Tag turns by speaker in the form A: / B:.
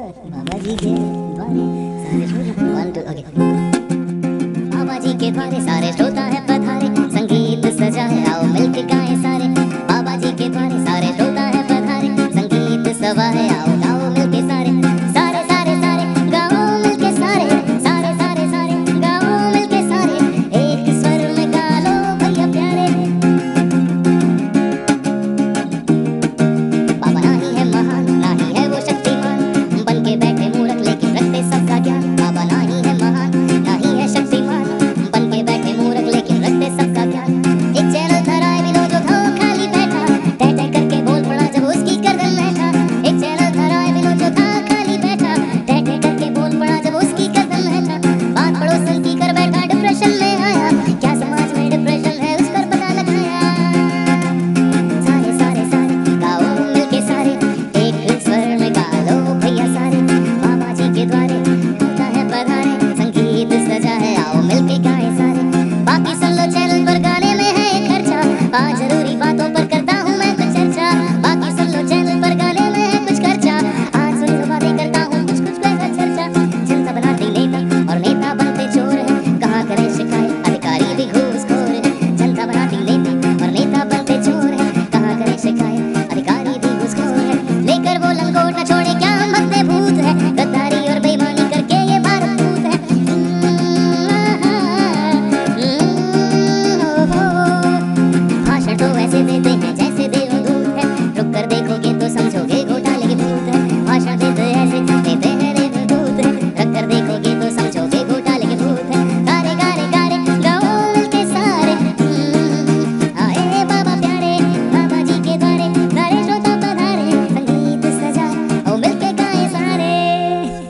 A: बाबा जी के द्वारे सारे श्रोता के द्वारे सारे श्रोता है पधारे। संगीत सजा है आओ मिलके गाएँ सारे बाबा जी के द्वारे सारे श्रोता है पधारे। संगीत सवा है। Well, milky guys are